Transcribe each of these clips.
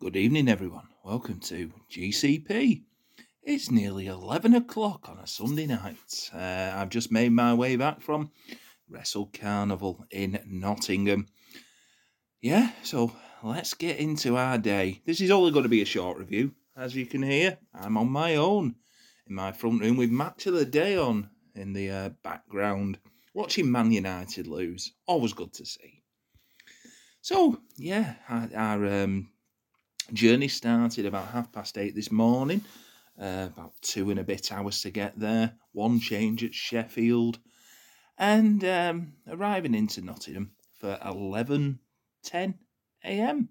Good evening, everyone. Welcome to GCP. It's nearly 11 o'clock on a Sunday night. Uh, I've just made my way back from Wrestle Carnival in Nottingham. Yeah, so let's get into our day. This is only going to be a short review. As you can hear, I'm on my own in my front room with Match of the Day on in the uh, background, watching Man United lose. Always good to see. So, yeah, our, our um, journey started about half past eight this morning. Uh, about two and a bit hours to get there. One change at Sheffield, and um, arriving into Nottingham for eleven ten a.m.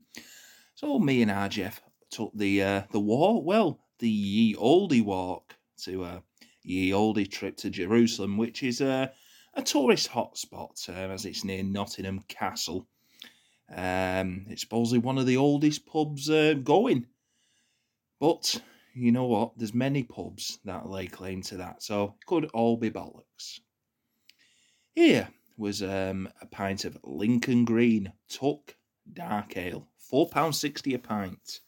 So me and RJF took the uh, the walk, well, the Ye Oldie walk to uh, Ye Oldie trip to Jerusalem, which is a a tourist hotspot uh, as it's near Nottingham Castle. Um, it's supposedly one of the oldest pubs uh, going, but you know what? There's many pubs that lay claim to that, so it could all be bollocks. Here was um, a pint of Lincoln Green Tuck Dark Ale, four pound sixty a pint.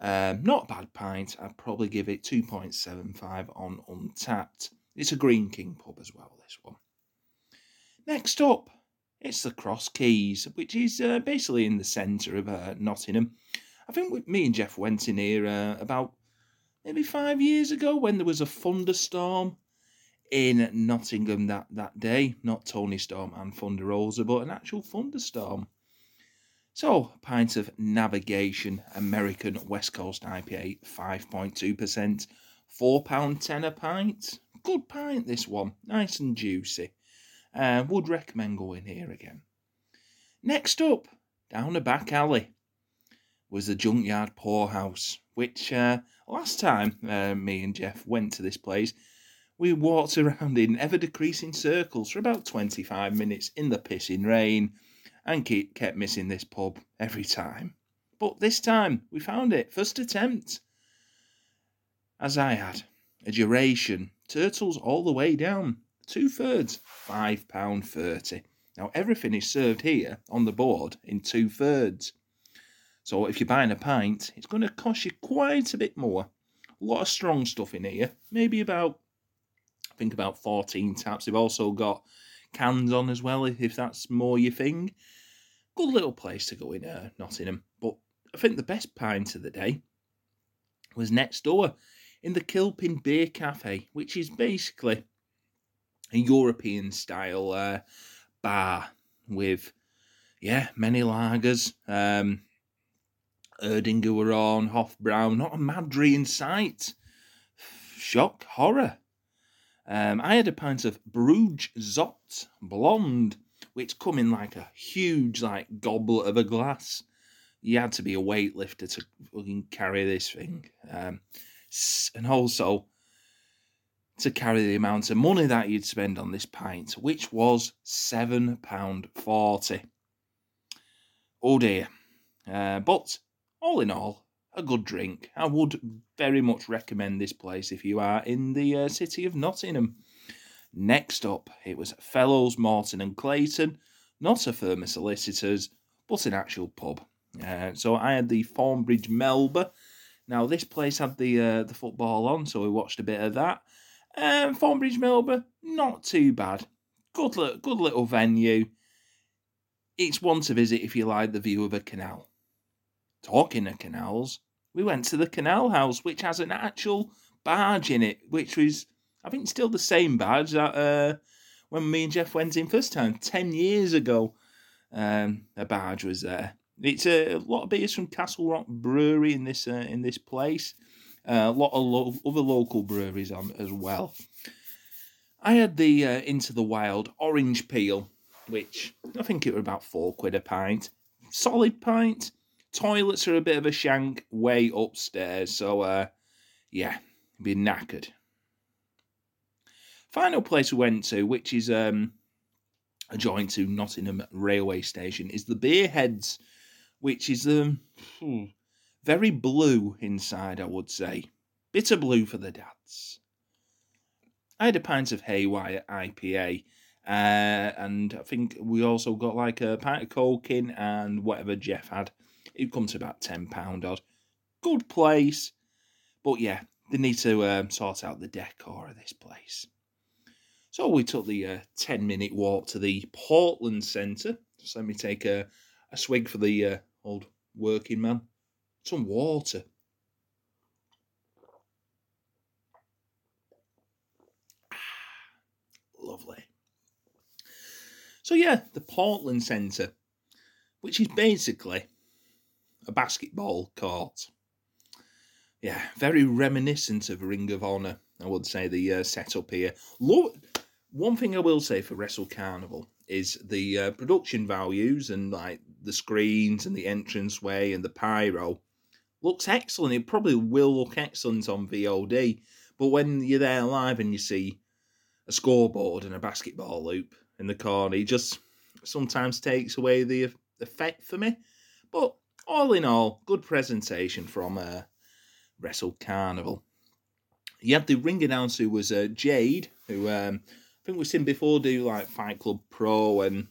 Um, not a bad pint. I'd probably give it two point seven five on Untappd. It's a Greene King pub as well. This one. Next up, it's the Cross Keys, which is uh, basically in the centre of uh, Nottingham. I think we, me and Jeff went in here uh, about maybe five years ago when there was a thunderstorm in Nottingham that, that day. Not Tony Storm and Thunder Rosa, but an actual thunderstorm. So, pint of Navigation American West Coast IPA, 5.2%, £4.10 a pint. Good pint, this one. Nice and juicy. Uh, would recommend going here again. Next up, down a back alley, was the Junkyard Poorhouse, which uh, last time uh, me and Jeff went to this place, we walked around in ever decreasing circles for about 25 minutes in the pissing rain and keep, kept missing this pub every time. But this time we found it, first attempt. As I had, a duration, turtles all the way down, two thirds, £5.30. Now, everything is served here on the board in two thirds. So, if you're buying a pint, it's going to cost you quite a bit more. A lot of strong stuff in here, maybe about, I think about 14 taps. They've also got cans on as well, if that's more your thing. Good little place to go in uh, Nottingham. But I think the best pint of the day was next door in the Kilpin Beer Cafe, which is basically a European style uh, bar with, yeah, many lagers. Um, Erdinger were on, Hofbrau, not a Madri in sight. Shock, horror. Um, I had a pint of Brugse Zot Blonde, which come in like a huge like goblet of a glass. You had to be a weightlifter to fucking carry this thing. Um, and also, to carry the amount of money that you'd spend on this pint, which was £7.40. Oh dear. Uh, but all in all, a good drink. I would very much recommend this place if you are in the uh, city of Nottingham. Next up, it was Fellows Morton and Clayton, not a firm of solicitors, but an actual pub. Uh, so I had the Thornbridge Melba. Now this place had the uh, the football on, so we watched a bit of that. Um, Thornbridge Melba, not too bad. Good, look, good little venue. It's one to visit if you like the view of a canal. Talking of canals, we went to the Canal House, which has an actual barge in it, which was, I think, still the same barge that uh, when me and Jeff went in first time, 10 years ago. Um, a barge was there. It's a, a lot of beers from Castle Rock Brewery in this uh, in this place. A lot of lo- other local breweries on as well. I had the uh, Into the Wild orange peel, which I think it was about four quid a pint. Solid pint. Toilets are a bit of a shank way upstairs, so uh, yeah, be knackered. Final place we went to, which is um, adjoined to Nottingham railway station, is the Beerheads, which is um, hmm, very blue inside, I would say. Bitter blue for the dads. I had a pint of Haywire IPA, uh, and I think we also got like a pint of Coke in and whatever Jeff had. It comes to about £10 odd. Good place. But yeah, they need to um, sort out the decor of this place. So we took the uh, 10 minute walk to the Portland Centre. Just let me take a, a swig for the uh, old working man. Some water. Lovely. So yeah, the Portland Centre, which is basically a basketball court. Yeah, very reminiscent of Ring of Honor. I would say the uh, setup here. One thing I will say for Wrestle Carnival is the uh, production values and like the screens and the entranceway and the pyro looks excellent. It probably will look excellent on VOD, but when you're there live and you see a scoreboard and a basketball loop in the corner, it just sometimes takes away the effect for me. But all in all, good presentation from uh, Wrestle Carnival. You had the ring announcer who was uh, Jade, who um, I think we've seen before do like Fight Club Pro and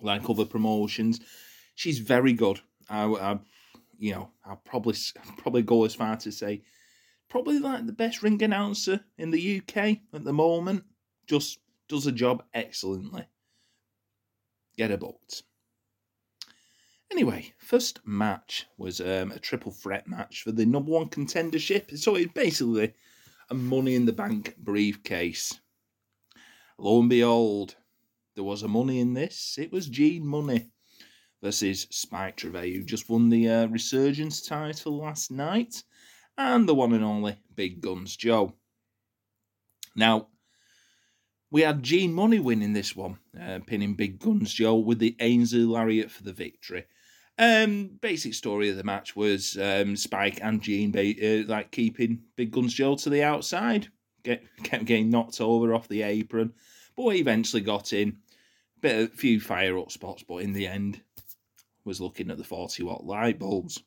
like other promotions. She's very good. I, I you know, I'll probably probably go as far to say probably like the best ring announcer in the UK at the moment. Just does the job excellently. Get a booked. Anyway, first match was um, a triple threat match for the number one contendership. So it's basically a money in the bank briefcase. Lo and behold, there was a money in this. It was Gene Munny versus Spike Trivet, who just won the uh, Resurgence title last night, and the one and only Big Guns Joe. Now, we had Gene Munny winning this one, uh, pinning Big Guns Joe with the Ainsley Lariat for the victory. Um, basic story of the match was um, Spike and Gene uh, like keeping Big Guns Joe to the outside, get kept getting knocked over off the apron, but eventually got in. Bit of a few fire up spots, but in the end, was looking at the forty watt light bulbs.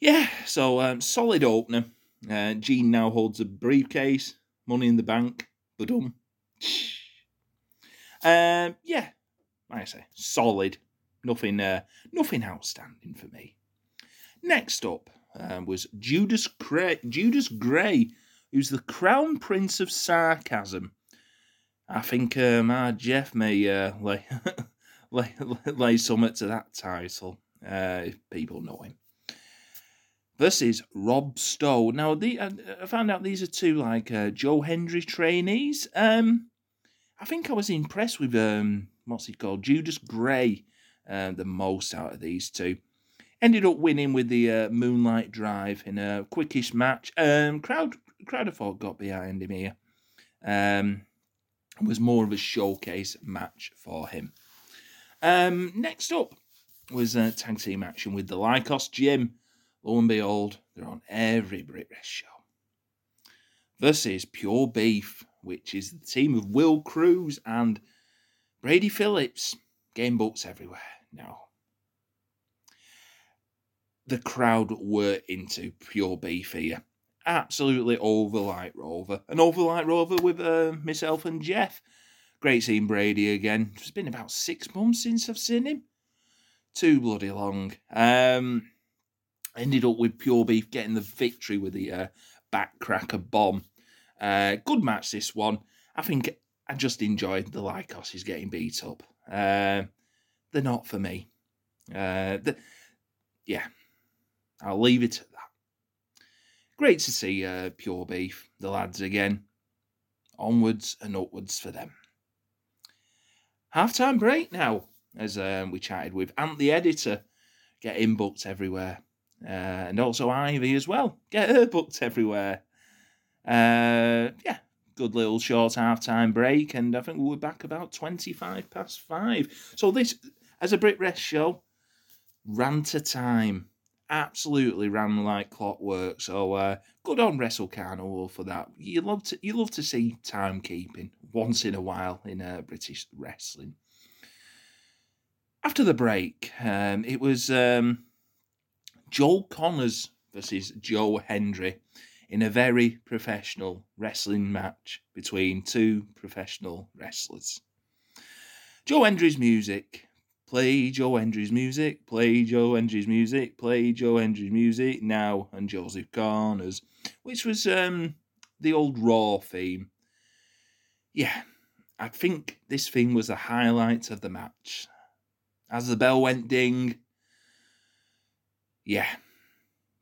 Yeah, so um, solid opener. Uh, Gene now holds a briefcase, money in the bank, but um, um, yeah, like I say, solid Nothing, uh, nothing outstanding for me. Next up uh, was Judas Gray, Judas Gray, who's the crown prince of sarcasm. I think um, our Jeff may uh, lay, lay, lay to that title uh, if people know him. Versus Rob Stowe. Now, the, uh, I found out these are two like uh, Joe Hendry trainees. Um, I think I was impressed with um, what's he called, Judas Gray uh, the most out of these two. Ended up winning with the uh, Moonlight Drive in a quickish match. Um, crowd crowd thought got behind him here. Um, was more of a showcase match for him. Um, next up was a tag team action with the Lykos Gym. Lo and behold, they're on every BritWres show. Versus Pure Beef, which is the team of Will Cruz and Brady Phillips. Game books everywhere now. The crowd were into pure beef here. Absolutely over Light Rover. And over Light Rover with uh, myself and Jeff. Great seeing Brady again. It's been about six months since I've seen him. Too bloody long. Um, ended up with Pure Beef getting the victory with the uh, backcracker bomb. Uh, good match, this one. I think I just enjoyed the Lykos getting beat up. Uh, they're not for me. Uh, the, yeah, I'll leave it at that. Great to see uh, Pure Beef, the lads again. Onwards and upwards for them. Half time break now, as um, we chatted with Ant the editor, getting booked everywhere. Uh, and also Ivy as well, get her booked everywhere. Uh, yeah, good little short half time break, and I think we were back about 25 past five. So, this, as a BritWres show, ran to time. Absolutely ran like clockwork. So, uh, good on Wrestle Carnival for that. You love to you love to see timekeeping once in a while in uh, British wrestling. After the break, um, it was um, Joel Connors versus Joe Hendry in a very professional wrestling match between two professional wrestlers. Joe Hendry's music Play Joe Hendry's music, play Joe Hendry's music, play Joe Hendry's music now, and Joseph Corners, which was um, the old Raw theme. Yeah, I think this thing was the highlight of the match. As the bell went ding, yeah,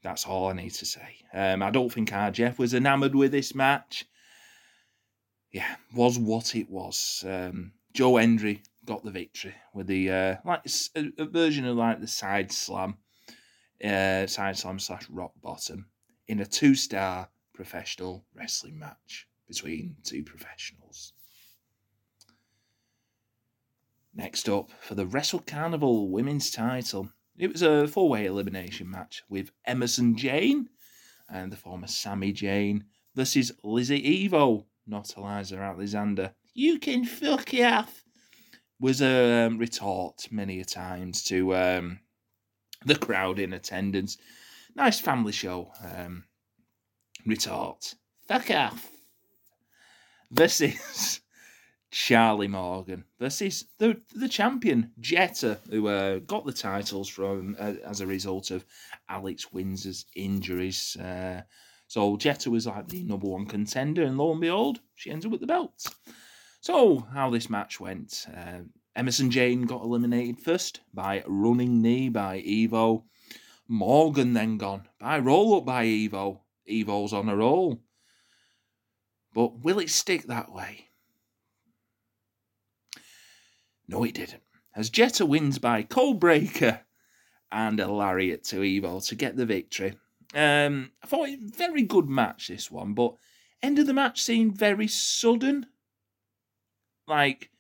that's all I need to say. Um, I don't think RJF was enamoured with this match. Yeah, was what it was. Um, Joe Hendry got the victory with the uh, like a, a, version of like the side slam, uh, side slam slash rock bottom in a two star professional wrestling match between two professionals. Next up for the Wrestle Carnival Women's title, it was a four way elimination match with Emerson Jane and the former Sammy Jane versus Lizzie Evo, not Eliza Alexander. You can fuck off was a um, retort many a times to um, the crowd in attendance. Nice family show. Um, retort. Fuck off. This is Charlie Morgan versus the the champion Jetta, who uh, got the titles from uh, as a result of Alex Windsor's injuries. Uh, so Jetta was like the number one contender, and lo and behold, she ends up with the belts. So how this match went? Uh, Emerson Jane got eliminated first by running knee by Evo. Morgan then gone by roll up by Evo. Evo's on a roll. But will it stick that way? No, it didn't. As Jetta wins by cold breaker and a lariat to Evo to get the victory. Um, I thought it very good match this one, but end of the match seemed very sudden. Like,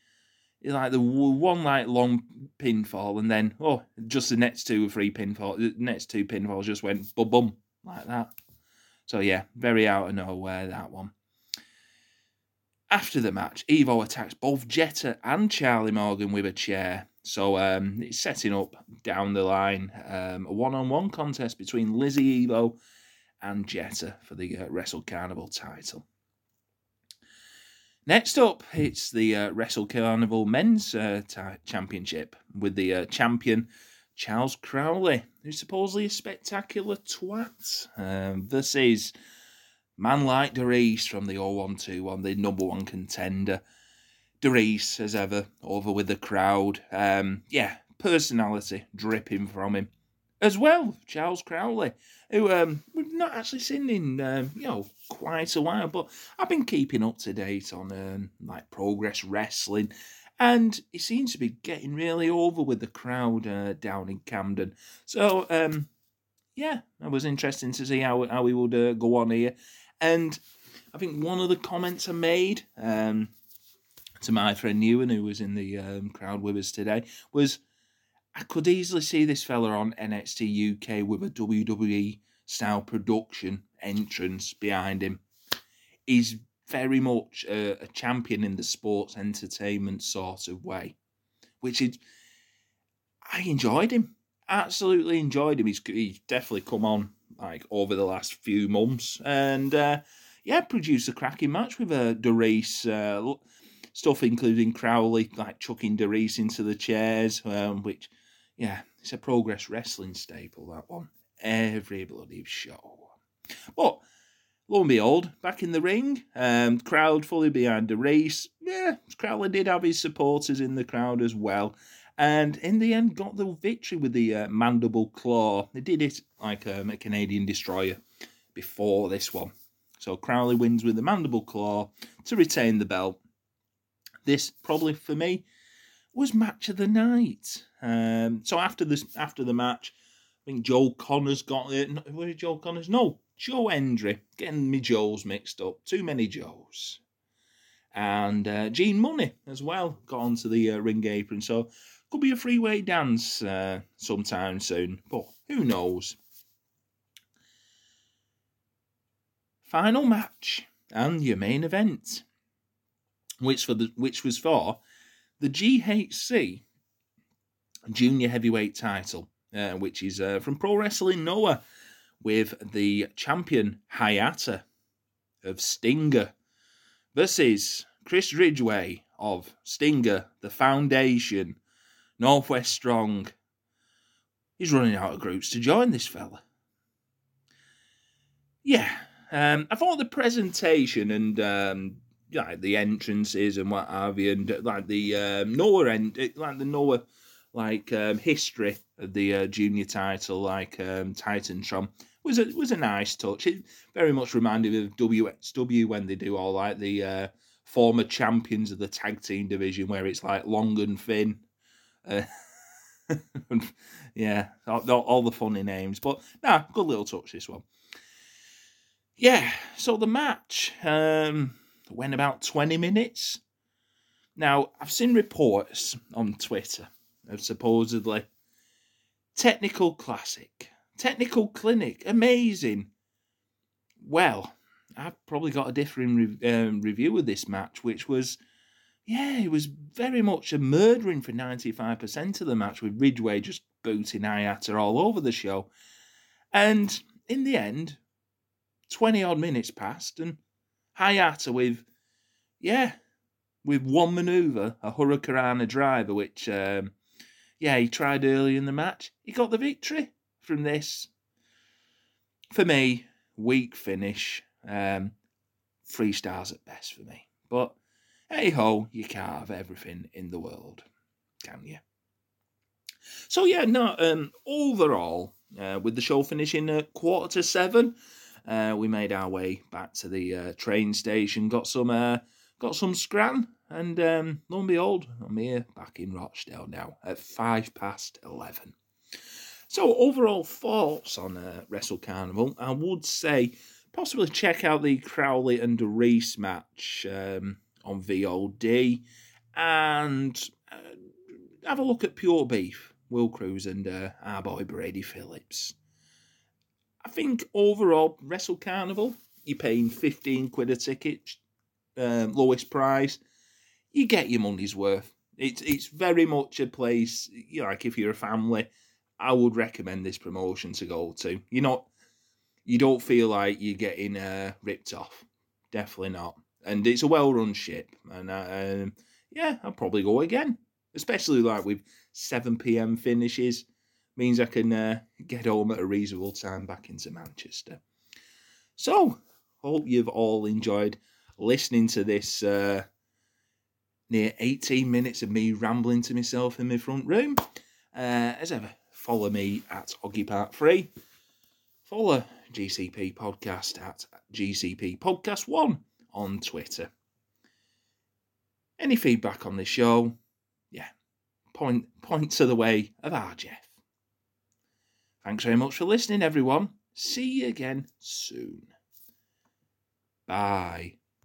like the one like long pinfall, and then oh, just the next two or three pinfall, the next two pinfalls just went bum bum like that. So yeah, very out of nowhere that one. After the match, Evo attacks both Jetta and Charlie Morgan with a chair. So um, it's setting up down the line um, a one-on-one contest between Lizzie Evo and Jetta for the uh, Wrestle Carnival title. Next up, it's the uh, Wrestle Carnival Men's uh, t- Championship with the uh, champion Charles Crowley, who's supposedly a spectacular twat. Um, this is Man like DeReiss from the 0121, the number one contender. DeReiss, as ever, over with the crowd. Um, yeah, personality dripping from him. As well, Charles Crowley, who um, we've not actually seen in um, you know quite a while, but I've been keeping up to date on um, like Progress Wrestling, and he seems to be getting really over with the crowd uh, down in Camden. So um, yeah, it was interesting to see how how he would uh, go on here. And I think one of the comments I made um, to my friend Ewan, who was in the um, crowd with us today, was I could easily see this fella on NXT UK with a WWE style production entrance behind him. He's very much a, a champion in the sports entertainment sort of way, which is I enjoyed him. Absolutely enjoyed him. He's he's definitely come on like over the last few months, and uh, yeah, produced a cracking match with a uh. Uh, stuff including Crowley like chucking DeReiss into the chairs, um, which yeah, it's a progress wrestling staple that one. Every bloody show. But lo and behold, back in the ring, um, crowd fully behind DeReiss. Yeah, Crowley did have his supporters in the crowd as well and in the end got the victory with the uh, mandible claw. They did it like um, a Canadian destroyer before this one. So Crowley wins with the mandible claw to retain the belt. This probably for me was match of the night. Um, so after this, after the match, I think Joe Connors got it. Where Joe Connors? No, Joe Hendry. Getting me Joes mixed up. Too many Joes. And uh, Gene Munny as well got onto the uh, ring apron. So could be a freeway dance uh, sometime soon, but who knows? Final match and your main event, which for the which was for the GHC Junior Heavyweight title, uh, which is uh, from Pro Wrestling Noah, with the champion Hayata of Stinger versus Chris Ridgeway of Stinger, the Foundation, Northwest Strong. He's running out of groups to join this fella. Yeah, um, I thought the presentation and um, like the entrances and what have you, and like the um, Noah end, like the Noah like um, history of the uh, junior title, like um, Titantron, was a was a nice touch. It very much reminded me of WXW when they do all like the uh, former champions of the tag team division, where it's like Long and Finn. Uh, yeah, all, all, the funny names, but nah, good little touch this one. Yeah, so the match um, went about twenty minutes. Now I've seen reports on Twitter of supposedly technical classic, technical clinic, amazing. Well, I've probably got a different re- um, review of this match, which was, yeah, it was very much a murdering for 95% of the match, with Ridgeway just booting Hayata all over the show. And in the end, 20 odd minutes passed, and Hayata with, yeah, with one maneuver, a Hurricanrana driver, which, um, yeah, he tried early in the match. He got the victory from this. For me, weak finish. Um, three stars at best for me. But hey ho, you can't have everything in the world, can you? So yeah, no. Um, overall, uh, with the show finishing at quarter to seven, uh, we made our way back to the uh, train station. Got some, uh, got some scran, and um, lo and behold, I'm here back in Rochdale now at five past eleven. So overall thoughts on uh, Wrestle Carnival, I would say possibly check out the Crowley and Reese match um, on VOD and uh, have a look at Pure Beef, Will Cruz, and uh, our boy Brady Phillips. I think overall, Wrestle Carnival, you're paying 15 quid a ticket, um, lowest price. You get your money's worth. It's it's very much a place, you know, like if you're a family, I would recommend this promotion to go to. You're not you don't feel like you're getting uh, ripped off. Definitely not. And it's a well run ship. And um, yeah, I'll probably go again. Especially like with 7 pm finishes. Means I can uh, get home at a reasonable time back into Manchester. So, hope you've all enjoyed listening to this uh, near 18 minutes of me rambling to myself in my front room. Uh, as ever, follow me at Oggy Part 3. Follow GCP Podcast at GCP Podcast 1 on Twitter. Any feedback on this show? Yeah, point, point to the way of our Jeff. Thanks very much for listening, everyone. See you again soon. Bye.